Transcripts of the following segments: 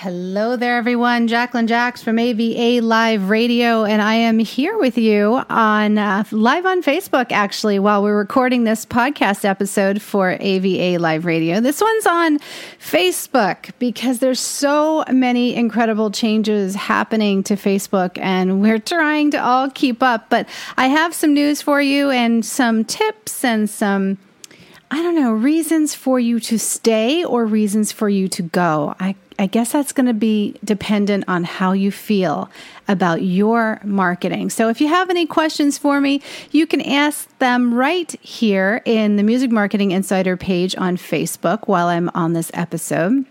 Hello there, everyone. Jacqueline Jax from AVA Live Radio, and I am here with you on uh, live on Facebook. Actually, while we're recording this podcast episode for AVA Live Radio, this one's on Facebook because there's so many incredible changes happening to Facebook, and we're trying to all keep up. But I have some news for you and some tips and some. I don't know, reasons for you to stay or reasons for you to go. I I guess that's going to be dependent on how you feel about your marketing. So if you have any questions for me, you can ask them right here in the Music Marketing Insider page on Facebook while I'm on this episode.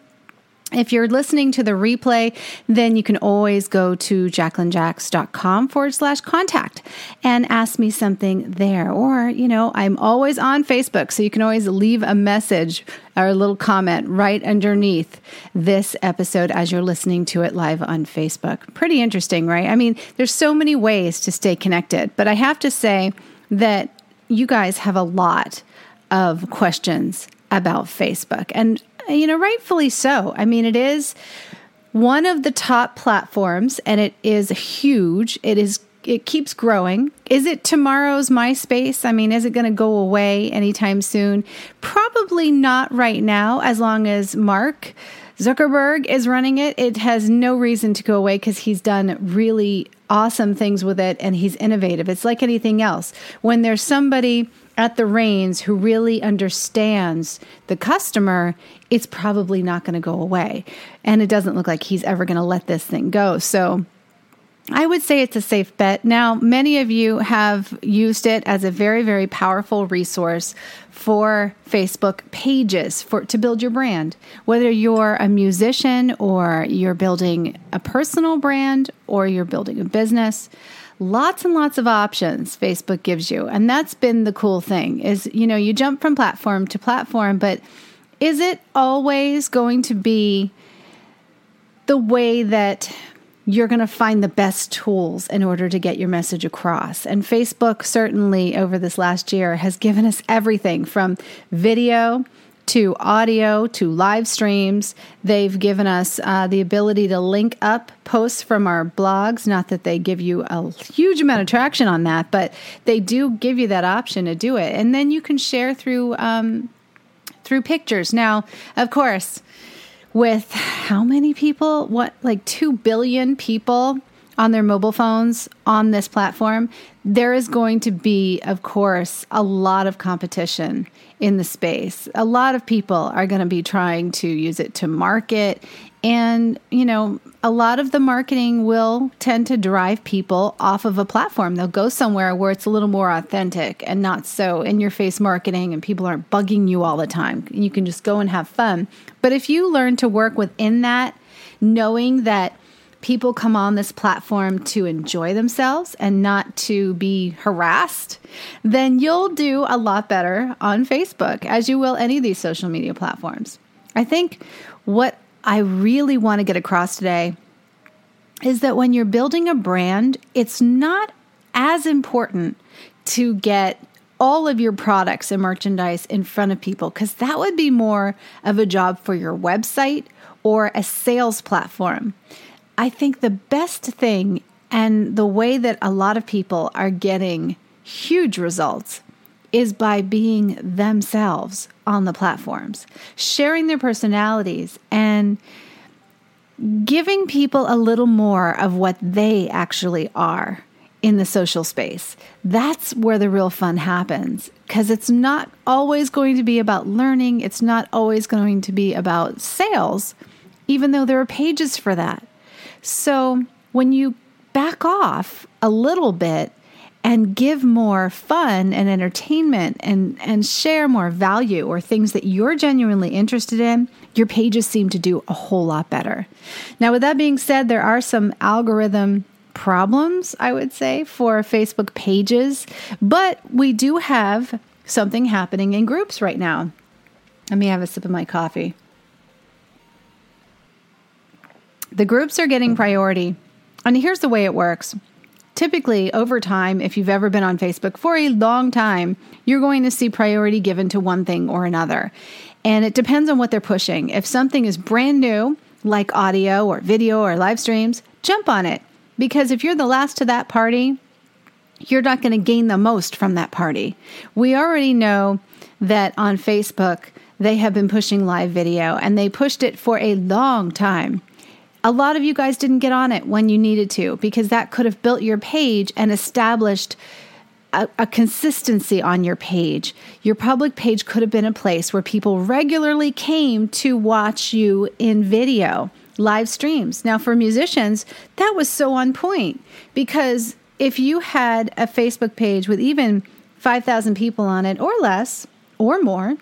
If you're listening to the replay, then you can always go to jacquelinejax.com forward slash contact and ask me something there. Or, you know, I'm always on Facebook, so you can always leave a message or a little comment right underneath this episode as you're listening to it live on Facebook. Pretty interesting, right? I mean, there's so many ways to stay connected, but I have to say that you guys have a lot of questions about Facebook. And you know, rightfully so. I mean, it is one of the top platforms and it is huge. It is it keeps growing. Is it tomorrow's MySpace? I mean, is it going to go away anytime soon? Probably not right now as long as Mark Zuckerberg is running it. It has no reason to go away because he's done really awesome things with it and he's innovative. It's like anything else. When there's somebody at the reins who really understands the customer, it's probably not going to go away. And it doesn't look like he's ever going to let this thing go. So I would say it's a safe bet. Now, many of you have used it as a very, very powerful resource for Facebook pages for to build your brand. Whether you're a musician or you're building a personal brand or you're building a business, lots and lots of options Facebook gives you. And that's been the cool thing is, you know, you jump from platform to platform, but is it always going to be the way that you're going to find the best tools in order to get your message across. And Facebook, certainly over this last year, has given us everything from video to audio to live streams. They've given us uh, the ability to link up posts from our blogs. Not that they give you a huge amount of traction on that, but they do give you that option to do it. And then you can share through um, through pictures. Now, of course, with how many people? What like two billion people on their mobile phones on this platform, there is going to be, of course, a lot of competition in the space. A lot of people are going to be trying to use it to market. And, you know, a lot of the marketing will tend to drive people off of a platform. They'll go somewhere where it's a little more authentic and not so in your face marketing and people aren't bugging you all the time. You can just go and have fun. But if you learn to work within that, knowing that people come on this platform to enjoy themselves and not to be harassed, then you'll do a lot better on Facebook, as you will any of these social media platforms. I think what I really want to get across today is that when you're building a brand, it's not as important to get all of your products and merchandise in front of people because that would be more of a job for your website or a sales platform. I think the best thing and the way that a lot of people are getting huge results is by being themselves on the platforms, sharing their personalities and giving people a little more of what they actually are in the social space. That's where the real fun happens because it's not always going to be about learning, it's not always going to be about sales, even though there are pages for that. So when you back off a little bit and give more fun and entertainment and, and share more value or things that you're genuinely interested in, your pages seem to do a whole lot better. Now, with that being said, there are some algorithm problems, I would say, for Facebook pages, but we do have something happening in groups right now. Let me have a sip of my coffee. The groups are getting priority. And here's the way it works. Typically, over time, if you've ever been on Facebook for a long time, you're going to see priority given to one thing or another. And it depends on what they're pushing. If something is brand new, like audio or video or live streams, jump on it. Because if you're the last to that party, you're not going to gain the most from that party. We already know that on Facebook, they have been pushing live video and they pushed it for a long time. A lot of you guys didn't get on it when you needed to because that could have built your page and established a, a, consistency on your page. Your public page could have been a place where people regularly came to watch you in video, live streams. Now, for musicians, that was so on point because if you had a Facebook page with even 5,000 people on it or less or more,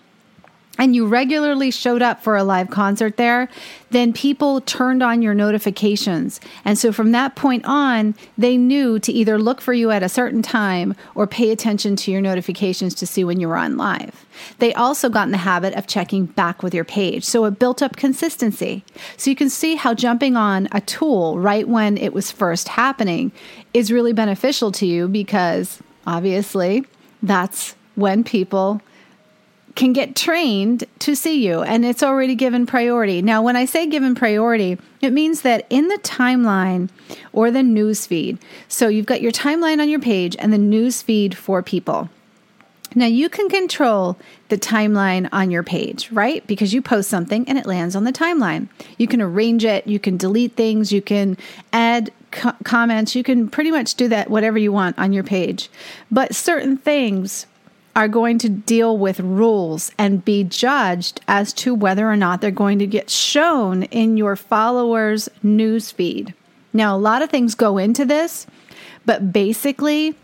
and you regularly showed up for a live concert there, then people turned on your notifications. And so from that point on, they knew to either look for you at a certain time or pay attention to your notifications to see when you were on live. They also got in the habit of checking back with your page. So it built up consistency. So you can see how jumping on a tool right when it was first happening is really beneficial to you because obviously that's when people can get trained to see you and it's already given priority. Now, when I say given priority, it means that in the timeline or the news feed, so you've got your timeline on your page and the news feed for people. Now, you can control the timeline on your page, right? Because you post something and it lands on the timeline. You can arrange it, you can delete things, you can add co- comments, you can pretty much do that whatever you want on your page. But certain things are going to deal with rules and be judged as to whether or not they're going to get shown in your followers' newsfeed. Now, a lot of things go into this, but basically,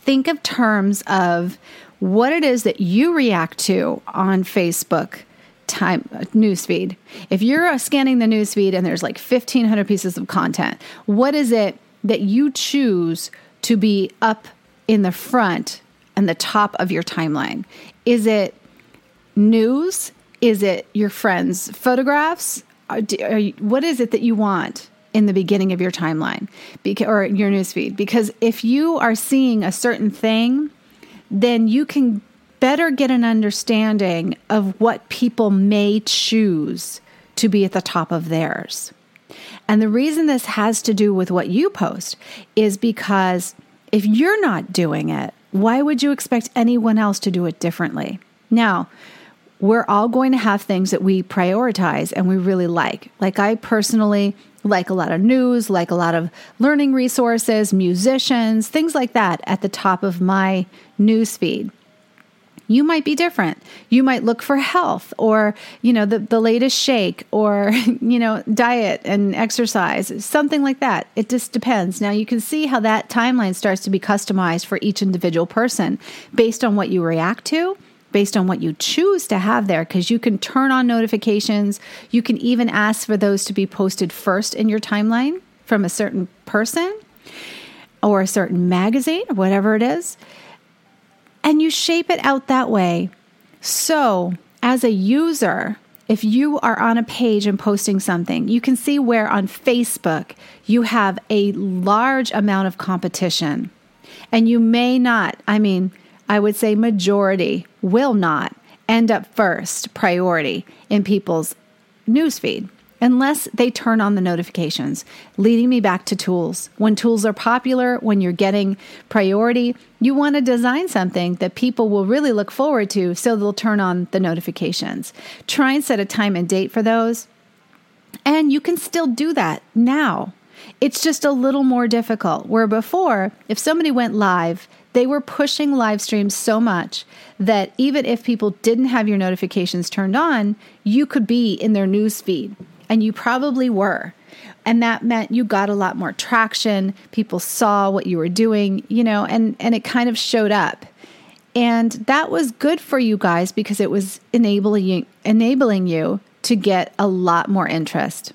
think of terms of what it is that you react to on Facebook time uh, newsfeed. If you're uh, scanning the newsfeed and there's like 1500 pieces of content, what is it that you choose to be up in the front and the top of your timeline? Is it news? Is it your friends' photographs? Are, are you, what is it that you want in the beginning of your timeline Beca- or your newsfeed? Because if you are seeing a certain thing, then you can better get an understanding of what people may choose to be at the top of theirs. And the reason this has to do with what you post is because if you're not doing it, why would you expect anyone else to do it differently? Now, we're all going to have things that we prioritize and we really like. Like, I personally like a lot of news, like a lot of learning resources, musicians, things like that at the top of my news feed. You might be different. You might look for health or, you know, the, the latest shake or, you know, diet and exercise, something like that. It just depends. Now you can see how that timeline starts to be customized for each individual person based on what you react to based on what you choose to have there because you can turn on notifications. You can even ask for those to be posted first in your timeline from a certain person or a certain magazine whatever it is and you shape it out that way. So, as a user, if you are on a page and posting something, you can see where on Facebook you have a large amount of competition. And you may not, I mean, I would say majority will not end up first priority in people's newsfeed unless they turn on the notifications, leading me back to tools. When tools are popular, when you're getting priority, you want to design something that people will really look forward to so they'll turn on the notifications. Try and set a time and date for those. And you can still do that now. It's just a little more difficult. Where before, if somebody went live, they were pushing live streams so much that even if people didn't have your notifications turned on, you could be in their news feed and you probably were. And that meant you got a lot more traction. People saw what you were doing, you know, and, and it kind of showed up. And that was good for you guys because it was enabling enabling you to get a lot more interest.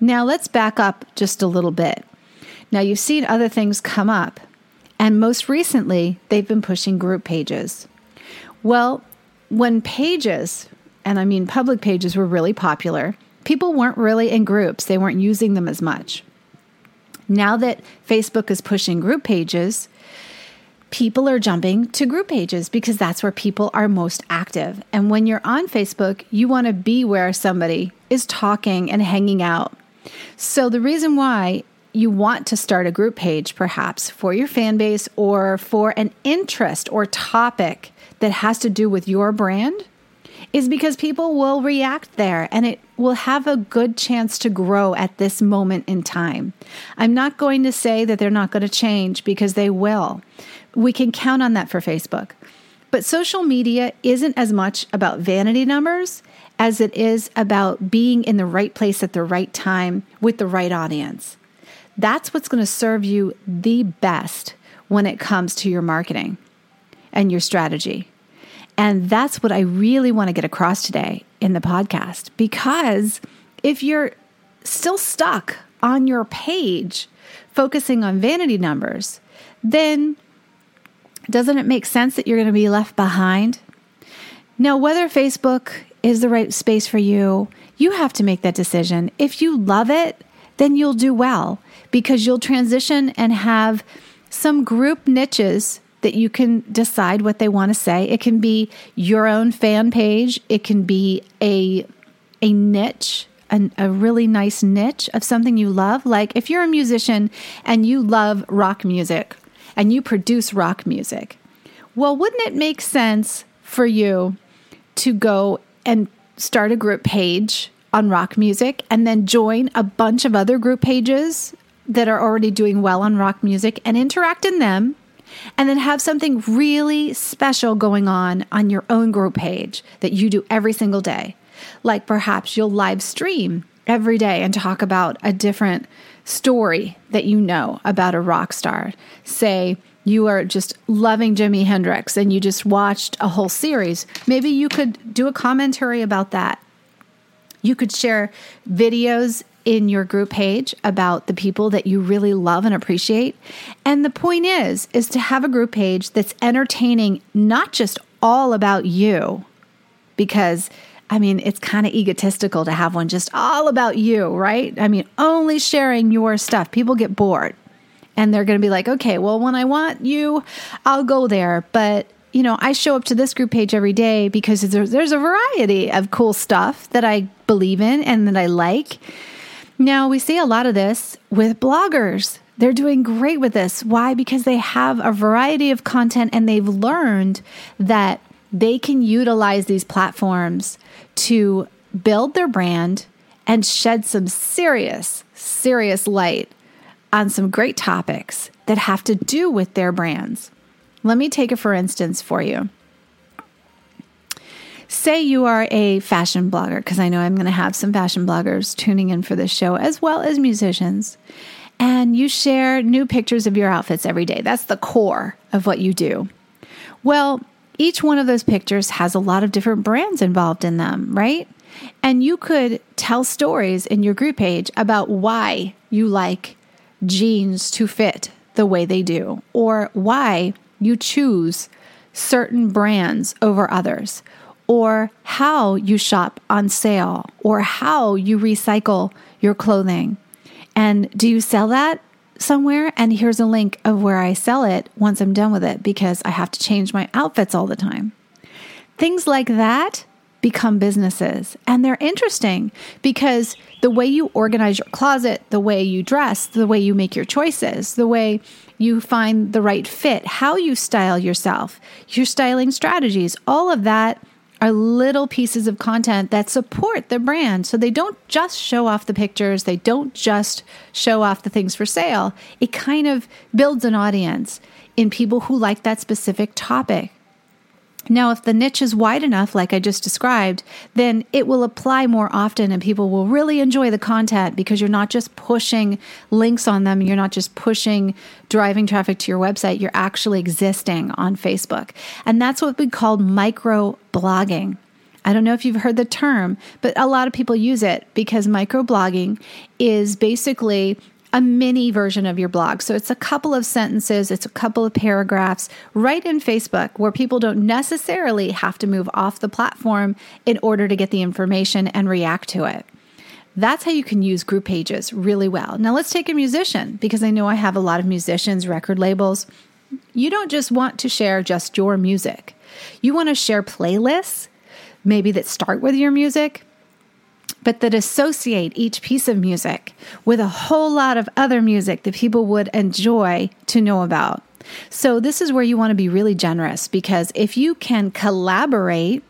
Now let's back up just a little bit. Now you've seen other things come up, and most recently they've been pushing group pages. Well, when pages, and I mean public pages, were really popular, people weren't really in groups, they weren't using them as much. Now that Facebook is pushing group pages, people are jumping to group pages because that's where people are most active. And when you're on Facebook, you want to be where somebody is talking and hanging out. So the reason why you want to start a group page, perhaps for your fan base or for an interest or topic that has to do with your brand, is because people will react there and it will have a good chance to grow at this moment in time. I'm not going to say that they're not going to change because they will. We can count on that for Facebook. But social media isn't as much about vanity numbers as it is about being in the right place at the right time with the right audience. That's what's going to serve you the best when it comes to your marketing and your strategy. And that's what I really want to get across today in the podcast. Because if you're still stuck on your page focusing on vanity numbers, then doesn't it make sense that you're going to be left behind? Now, whether Facebook is the right space for you, you have to make that decision. If you love it, then you'll do well because you'll transition and have some group niches that you can decide what they want to say. It can be your own fan page, it can be a a niche, a, a really nice niche of something you love. Like if you're a musician and you love rock music and you produce rock music, well, wouldn't it make sense for you to go and start a group page on rock music and then join a bunch of other group pages that are already doing well on rock music and interact in them and then have something really special going on on your own group page that you do every single day. Like perhaps you'll live stream every day and talk about a different story that you know about a rock star. Say, you are just loving Jimi Hendrix and you just watched a whole series, maybe you could do a commentary about that. You could share videos in your group page about the people that you really love and appreciate. And the point is is to have a group page that's entertaining not just all about you because I mean, it's kind of egotistical to have one just all about you, right? I mean, only sharing your stuff. People get bored and they're going to be like, okay, well, when I want you, I'll go there. But, you know, I show up to this group page every day because there's, there's a variety of cool stuff that I believe in and that I like. Now, we see a lot of this with bloggers. They're doing great with this. Why? Because they have a variety of content and they've learned that they can utilize these platforms to build their brand and shed some serious, serious light on some great topics that have to do with their brands. Let me take it for instance for you. Say you are a fashion blogger, because I know I'm going to have some fashion bloggers tuning in for this show, as well as musicians, and you share new pictures of your outfits every day. That's the core of what you do. Well, each one of those pictures has a lot of different brands involved in them, right? And you could tell stories in your group page about why you like jeans to fit the way they do, or why you choose certain brands over others, or how you shop on sale, or how you recycle your clothing. And do you sell that somewhere? And here's a link of where I sell it once I'm done with it because I have to change my outfits all the time. Things like that become businesses. And they're interesting because the way you organize your closet, the way you dress, the way you make your choices, the way you find the right fit, how you style yourself, your styling strategies, all of that are little pieces of content that support the brand. So they don't just show off the pictures, they don't just show off the things for sale. It kind of builds an audience in people who like that specific topic. Now, if the niche is wide enough, like I just described, then it will apply more often and people will really enjoy the content because you're not just pushing links on them. You're not just pushing driving traffic to your website. You're actually existing on Facebook. And that's what we call micro blogging. I don't know if you've heard the term, but a lot of people use it because microblogging is basically a mini version of your blog. So it's a couple of sentences, it's a couple of paragraphs right in Facebook where people don't necessarily have to move off the platform in order to get the information and react to it. That's how you can use group pages really well. Now let's take a musician because I know I have a lot of musicians, record labels. you don't just want to share just your music. You want to share playlists, maybe that start with your music, but that associate each piece of music with a whole lot of other music that people would enjoy to know about. So, this is where you want to be really generous because if you can collaborate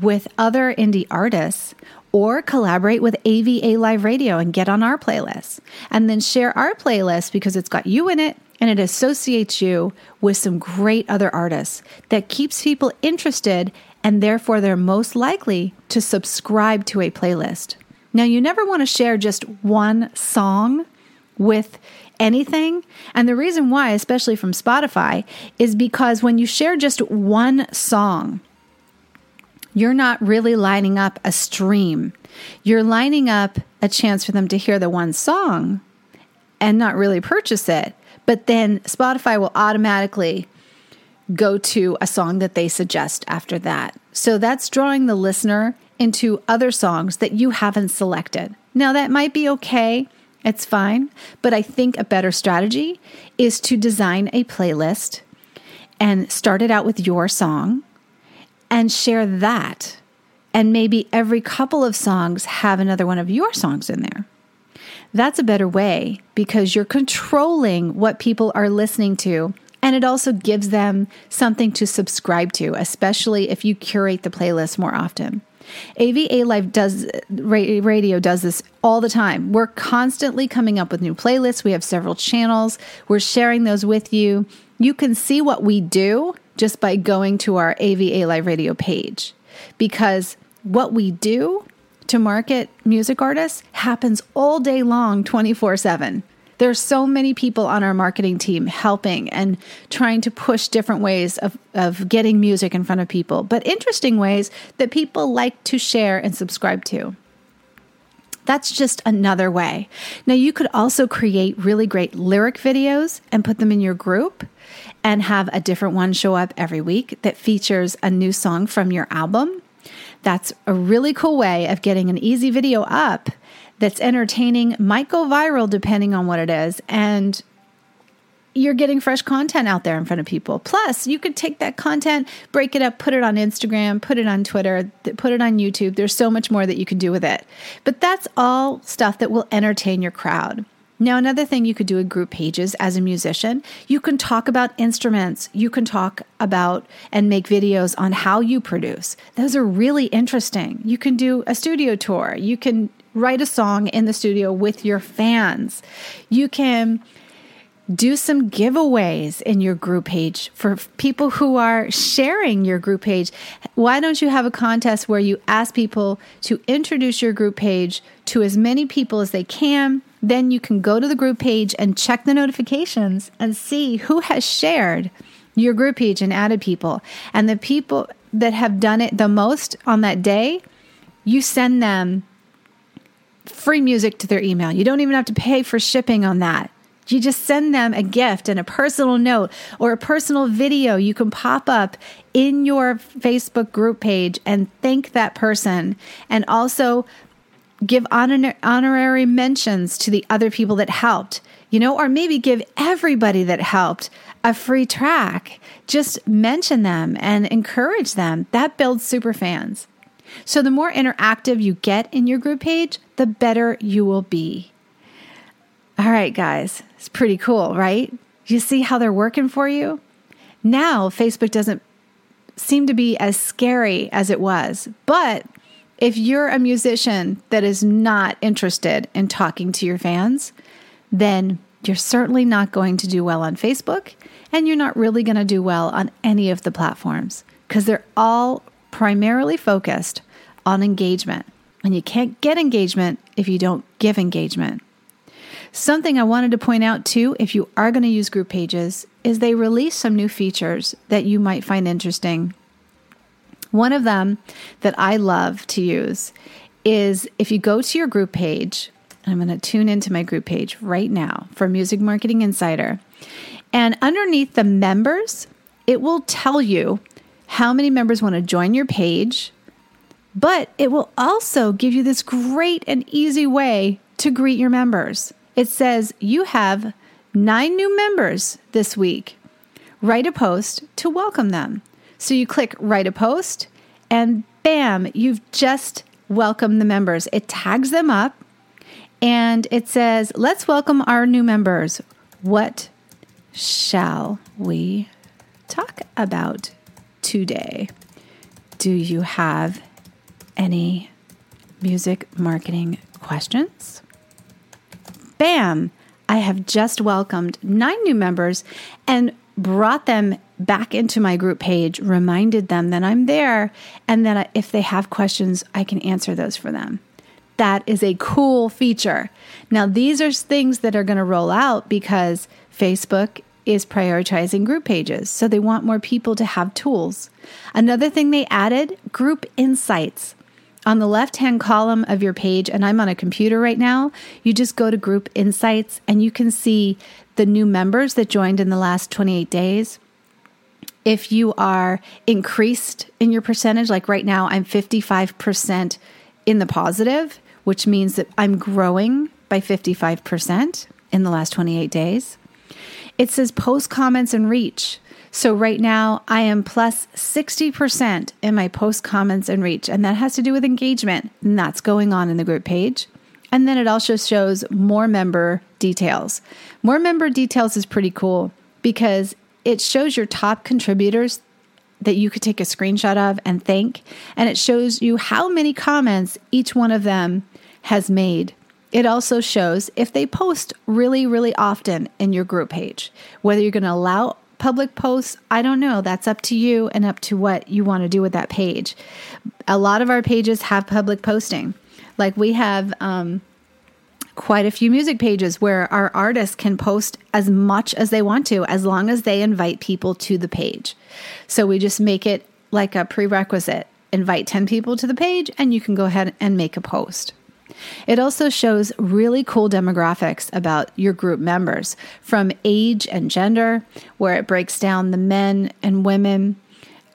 with other indie artists or collaborate with AVA Live Radio and get on our playlist and then share our playlist because it's got you in it and it associates you with some great other artists that keeps people interested and therefore they're most likely to subscribe to a playlist. Now, you never want to share just one song with anything. And the reason why, especially from Spotify, is because when you share just one song, you're not really lining up a stream. You're lining up a chance for them to hear the one song and not really purchase it. But then Spotify will automatically go to a song that they suggest after that. So that's drawing the listener into other songs that you haven't selected. Now, that might be okay. It's fine. But I think a better strategy is to design a playlist and start it out with your song and share that. And maybe every couple of songs have another one of your songs in there. That's a better way because you're controlling what people are listening to. And it also gives them something to subscribe to, especially if you curate the playlist more often. AVA Live does radio does this all the time. We're constantly coming up with new playlists. We have several channels. We're sharing those with you. You can see what we do just by going to our AVA Live Radio page because what we do to market music artists happens all day long 24/7. There's so many people on our marketing team helping and trying to push different ways of, of getting music in front of people, but interesting ways that people like to share and subscribe to. That's just another way. Now, you could also create really great lyric videos and put them in your group and have a different one show up every week that features a new song from your album. That's a really cool way of getting an easy video up that's entertaining, might go viral depending on what it is, and you're getting fresh content out there in front of people. Plus, you could take that content, break it up, put it on Instagram, put it on Twitter, put it on YouTube. There's so much more that you can do with it. But that's all stuff that will entertain your crowd. Now, another thing you could do in group pages as a musician, you can talk about instruments. You can talk about and make videos on how you produce. Those are really interesting. You can do a studio tour. You can write a song in the studio with your fans. You can do some giveaways in your group page for people who are sharing your group page. Why don't you have a contest where you ask people to introduce your group page to as many people as they can? Then you can go to the group page and check the notifications and see who has shared your group page and added people. And the people that have done it the most on that day, you send them free music to their email. You don't even have to pay for shipping on that. You just send them a gift and a personal note or a personal video you can pop up in your Facebook group page and thank that person. And also give honor- honorary mentions to the other people that helped, you know, or maybe give everybody that helped a free track. Just mention them and encourage them. That builds super fans. So, the more interactive you get in your group page, the better you will be. All right, guys, it's pretty cool, right? You see how they're working for you? Now, Facebook doesn't seem to be as scary as it was. But if you're a musician that is not interested in talking to your fans, then you're certainly not going to do well on Facebook and you're not really going to do well on any of the platforms because they're all primarily focused on engagement. And you can't get engagement if you don't give engagement. Something I wanted to point out too, if you are going to use group pages, is they release some new features that you might find interesting. One of them that I love to use is if you go to your group page, I'm going to tune into my group page right now for Music Marketing Insider. And underneath the members, it will tell you how many members want to join your page, but it will also give you this great and easy way to greet your members. It says you have nine new members this week. write a post to welcome them. So you click write a post, and bam, you've just welcomed the members. It tags them up and it says, Let's welcome our new members. What shall we talk about today? Do you have any music marketing questions? Bam! I have just welcomed nine new members and brought them back into my group page, reminded them that I'm there, and that if they have questions, I can answer those for them. That is a cool feature. Now, these are things that are going to roll out because Facebook is prioritizing group pages. So they want more people to have tools. Another thing they added group insights. On the left hand column of your page, and I'm on a computer right now, you just go to group insights and you can see the new members that joined in the last 28 days. If you are increased in your percentage, like right now, I'm 55% in the positive, which means that I'm growing by 55% in the last 28 days. It says post comments and reach. So right now I am plus 60% in my post comments and reach, and that has to do with engagement, and that's going on in the group page. And then it also shows more member details. More member details is pretty cool because it shows your top contributors that you could take a screenshot of and thank, and it shows you how many comments each one of them has made. It also shows if they post really, really often in your group page. Whether you're going to allow public posts, I don't know. That's up to you and up to what you want to do with that page. A lot of our pages have public posting. Like we have um, quite a few music pages where our artists can post as much as they want to, as long as they invite people to the page. So we just make it like a prerequisite invite 10 people to the page, and you can go ahead and make a post. It also shows really cool demographics about your group members from age and gender, where it breaks down the men and women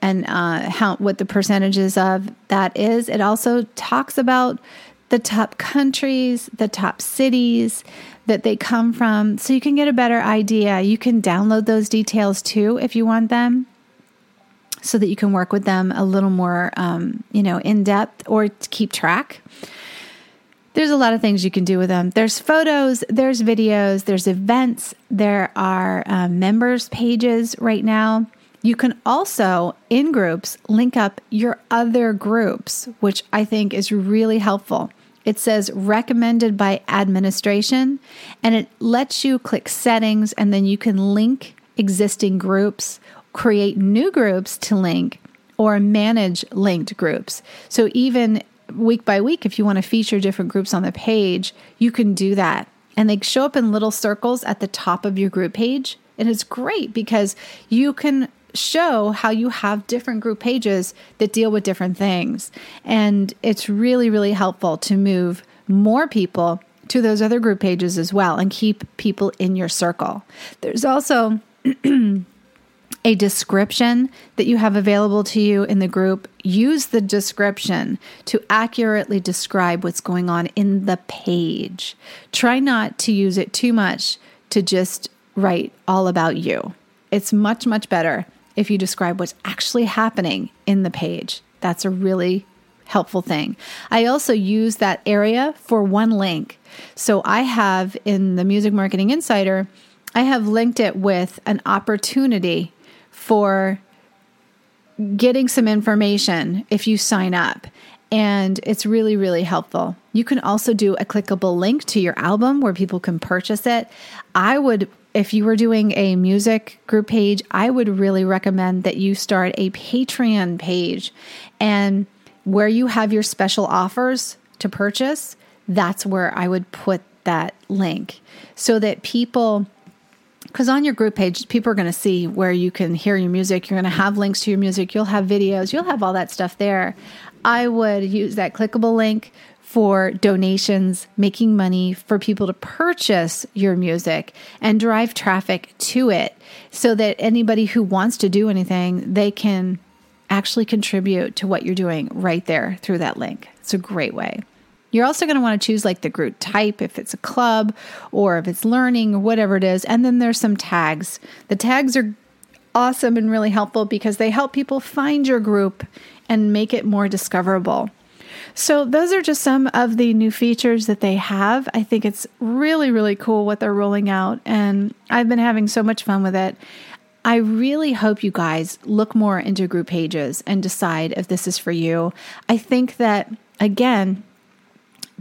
and uh, how what the percentages of that is. It also talks about the top countries, the top cities that they come from, so you can get a better idea. You can download those details too if you want them so that you can work with them a little more, um, you know, in depth or keep track there's a lot of things you can do with them. There's photos, there's videos, there's events, there are um, members pages right now. You can also, in groups, link up your other groups, which I think is really helpful. It says recommended by administration, and it lets you click settings, and then you can link existing groups, create new groups to link, or manage linked groups. So even week by week, if you want to feature different groups on the page, you can do that. And they show up in little circles at the top of your group page. And it's great because you can show how you have different group pages that deal with different things. And it's really, really helpful to move more people to those other group pages as well and keep people in your circle. There's also a description that you have available to you in the group, use the description to accurately describe what's going on in the page. Try not to use it too much to just write all about you. It's much, much better if you describe what's actually happening in the page. That's a really helpful thing. I also use that area for one link. So I have in the Music Marketing Insider, I have linked it with an opportunity for getting some information if you sign up. And it's really, really helpful. You can also do a clickable link to your album where people can purchase it. I would, if you were doing a music group page, I would really recommend that you start a Patreon page and where you have your special offers to purchase, that's where I would put that link so that people because on your group page, people are going to see where you can hear your music. You're going to have links to your music. You'll have videos. You'll have all that stuff there. I would use that clickable link for donations, making money for people to purchase your music and drive traffic to it so that anybody who wants to do anything, they can actually contribute to what you're doing right there through that link. It's a great way. You're also going to want to choose like the group type, if it's a club or if it's learning or whatever it is. And then there's some tags. The tags are awesome and really helpful because they help people find your group and make it more discoverable. So, those are just some of the new features that they have. I think it's really, really cool what they're rolling out, and I've been having so much fun with it. I really hope you guys look more into group pages and decide if this is for you. I think that, again,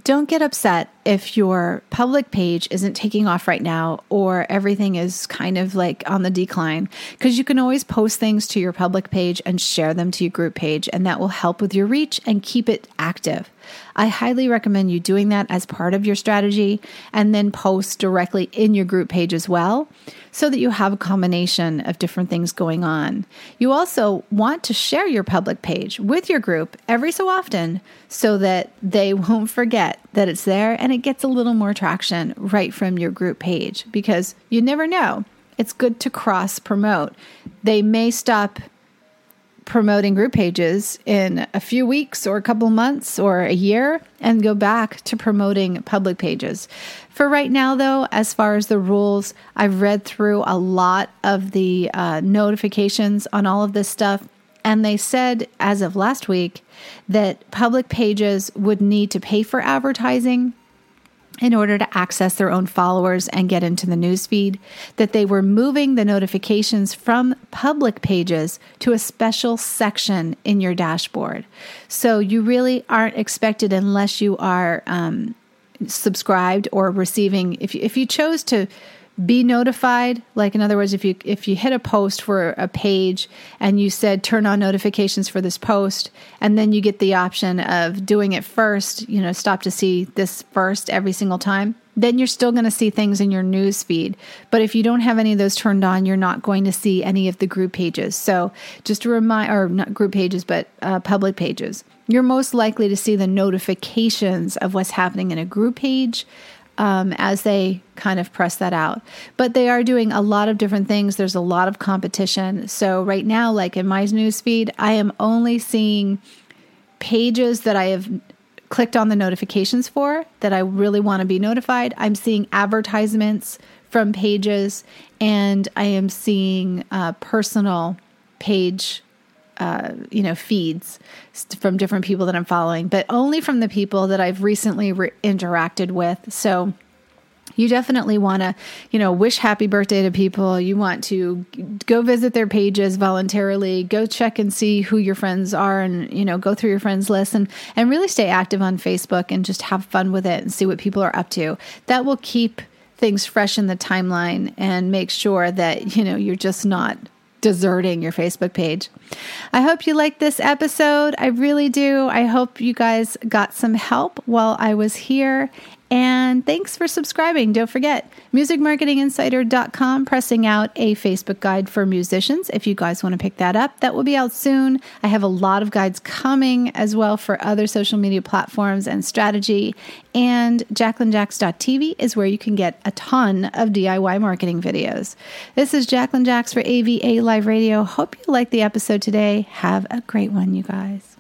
don't get upset if your public page isn't taking off right now or everything is kind of like on the decline because you can always post things to your public page and share them to your group page and that will help with your reach and keep it active. I highly recommend you doing that as part of your strategy and then post directly in your group page as well so that you have a combination of different things going on. You also want to share your public page with your group every so often so that they won't forget that it's there and it gets a little more traction right from your group page because you never know. It's good to cross promote. They may stop promoting group pages in a few weeks or a couple months or a year and go back to promoting public pages. For right now, though, as far as the rules, I've read through a lot of the uh, notifications on all of this stuff. And they said, as of last week, that public pages would need to pay for advertising in order to access their own followers and get into the newsfeed, that they were moving the notifications from public pages to a special section in your dashboard. So you really aren't expected unless you are um, subscribed or receiving. If you, if you chose to be notified. Like in other words if you if you hit a post for a page and you said turn on notifications for this post and then you get the option of doing it first you know stop to see this first every single time then you're still going to see things in your news feed. But if you don't have any of those turned on you're not going to see any of the group pages. So just a remind or not group pages but uh, public pages you're most likely to see the notifications of what's happening in a group page um, as they kind of press that out. But they are doing a lot of different things. There's a lot of competition. So right now, like in my news feed, I am only seeing pages that I have clicked on the notifications for that I really want to be notified. I'm seeing advertisements from pages, and I am seeing uh, personal page uh, you know feeds from different people that I'm following, but only from the people that I've recently re- interacted with. So you definitely want to, you know, wish happy birthday to people. You want to go visit their pages voluntarily, go check and see who your friends are and, you know, go through your friends list and and really stay active on Facebook and just have fun with it and see what people are up to. That will keep things fresh in the timeline and make sure that, you know, you're just not deserting your Facebook page. I hope you liked this episode. I really do. I hope you guys got some help while I was here. And thanks for subscribing. Don't forget, musicmarketinginsider.com pressing out a Facebook guide for musicians. If you guys want to pick that up, that will be out soon. I have a lot of guides coming as well for other social media platforms and strategy. And JacquelineJax.tv is where you can get a ton of DIY marketing videos. This is Jacqueline Jax for AVA Live Radio. Hope you liked the episode today. Have a great one, you guys.